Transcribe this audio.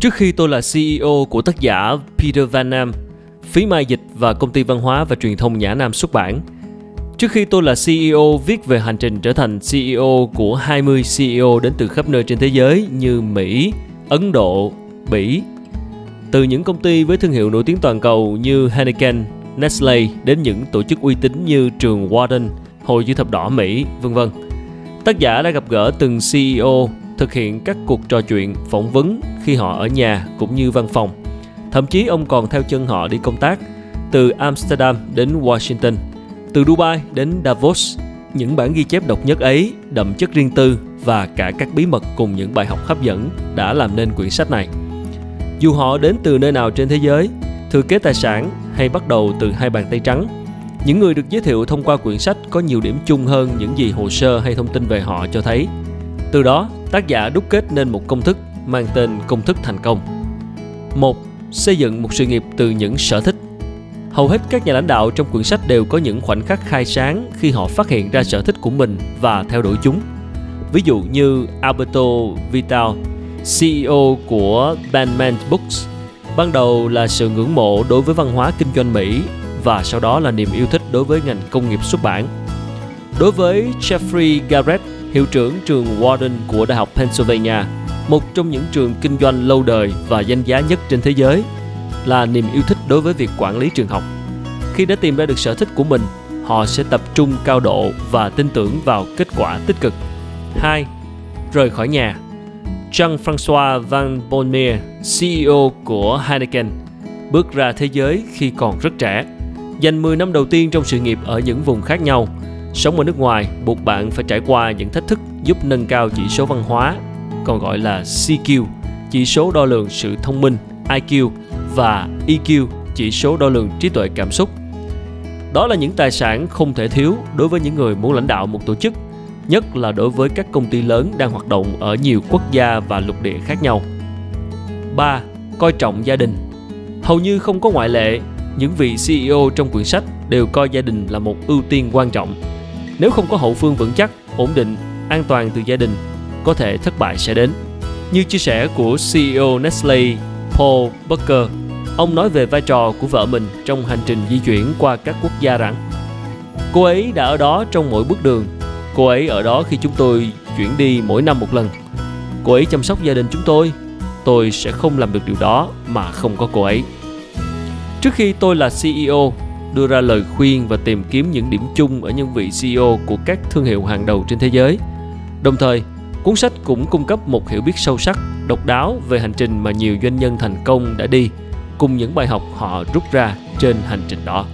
Trước khi tôi là CEO của tác giả Peter Van Nam, phí mai dịch và công ty văn hóa và truyền thông Nhã Nam xuất bản. Trước khi tôi là CEO viết về hành trình trở thành CEO của 20 CEO đến từ khắp nơi trên thế giới như Mỹ, Ấn Độ, Bỉ. Từ những công ty với thương hiệu nổi tiếng toàn cầu như Heineken, Nestle đến những tổ chức uy tín như trường Warden, Hội chữ thập đỏ Mỹ, vân vân. Tác giả đã gặp gỡ từng CEO, thực hiện các cuộc trò chuyện, phỏng vấn khi họ ở nhà cũng như văn phòng. Thậm chí ông còn theo chân họ đi công tác từ Amsterdam đến Washington, từ Dubai đến Davos. Những bản ghi chép độc nhất ấy, đậm chất riêng tư và cả các bí mật cùng những bài học hấp dẫn đã làm nên quyển sách này. Dù họ đến từ nơi nào trên thế giới, thừa kế tài sản hay bắt đầu từ hai bàn tay trắng, những người được giới thiệu thông qua quyển sách có nhiều điểm chung hơn những gì hồ sơ hay thông tin về họ cho thấy. Từ đó, tác giả đúc kết nên một công thức mang tên công thức thành công. Một, xây dựng một sự nghiệp từ những sở thích. Hầu hết các nhà lãnh đạo trong quyển sách đều có những khoảnh khắc khai sáng khi họ phát hiện ra sở thích của mình và theo đuổi chúng. Ví dụ như Alberto Vital, CEO của Bandman Books, ban đầu là sự ngưỡng mộ đối với văn hóa kinh doanh Mỹ và sau đó là niềm yêu thích đối với ngành công nghiệp xuất bản. Đối với Jeffrey Garrett, hiệu trưởng trường Warden của Đại học Pennsylvania, một trong những trường kinh doanh lâu đời và danh giá nhất trên thế giới, là niềm yêu thích đối với việc quản lý trường học. Khi đã tìm ra được sở thích của mình, họ sẽ tập trung cao độ và tin tưởng vào kết quả tích cực. 2. Rời khỏi nhà Jean-François Van Bonnier, CEO của Heineken, bước ra thế giới khi còn rất trẻ. Dành 10 năm đầu tiên trong sự nghiệp ở những vùng khác nhau. Sống ở nước ngoài buộc bạn phải trải qua những thách thức giúp nâng cao chỉ số văn hóa, còn gọi là CQ, chỉ số đo lường sự thông minh, IQ và EQ, chỉ số đo lường trí tuệ cảm xúc. Đó là những tài sản không thể thiếu đối với những người muốn lãnh đạo một tổ chức nhất là đối với các công ty lớn đang hoạt động ở nhiều quốc gia và lục địa khác nhau. 3. Coi trọng gia đình. Hầu như không có ngoại lệ, những vị CEO trong quyển sách đều coi gia đình là một ưu tiên quan trọng. Nếu không có hậu phương vững chắc, ổn định, an toàn từ gia đình, có thể thất bại sẽ đến. Như chia sẻ của CEO Nestle Paul Bucker, ông nói về vai trò của vợ mình trong hành trình di chuyển qua các quốc gia rằng Cô ấy đã ở đó trong mỗi bước đường Cô ấy ở đó khi chúng tôi chuyển đi mỗi năm một lần. Cô ấy chăm sóc gia đình chúng tôi. Tôi sẽ không làm được điều đó mà không có cô ấy. Trước khi tôi là CEO, đưa ra lời khuyên và tìm kiếm những điểm chung ở những vị CEO của các thương hiệu hàng đầu trên thế giới. Đồng thời, cuốn sách cũng cung cấp một hiểu biết sâu sắc, độc đáo về hành trình mà nhiều doanh nhân thành công đã đi, cùng những bài học họ rút ra trên hành trình đó.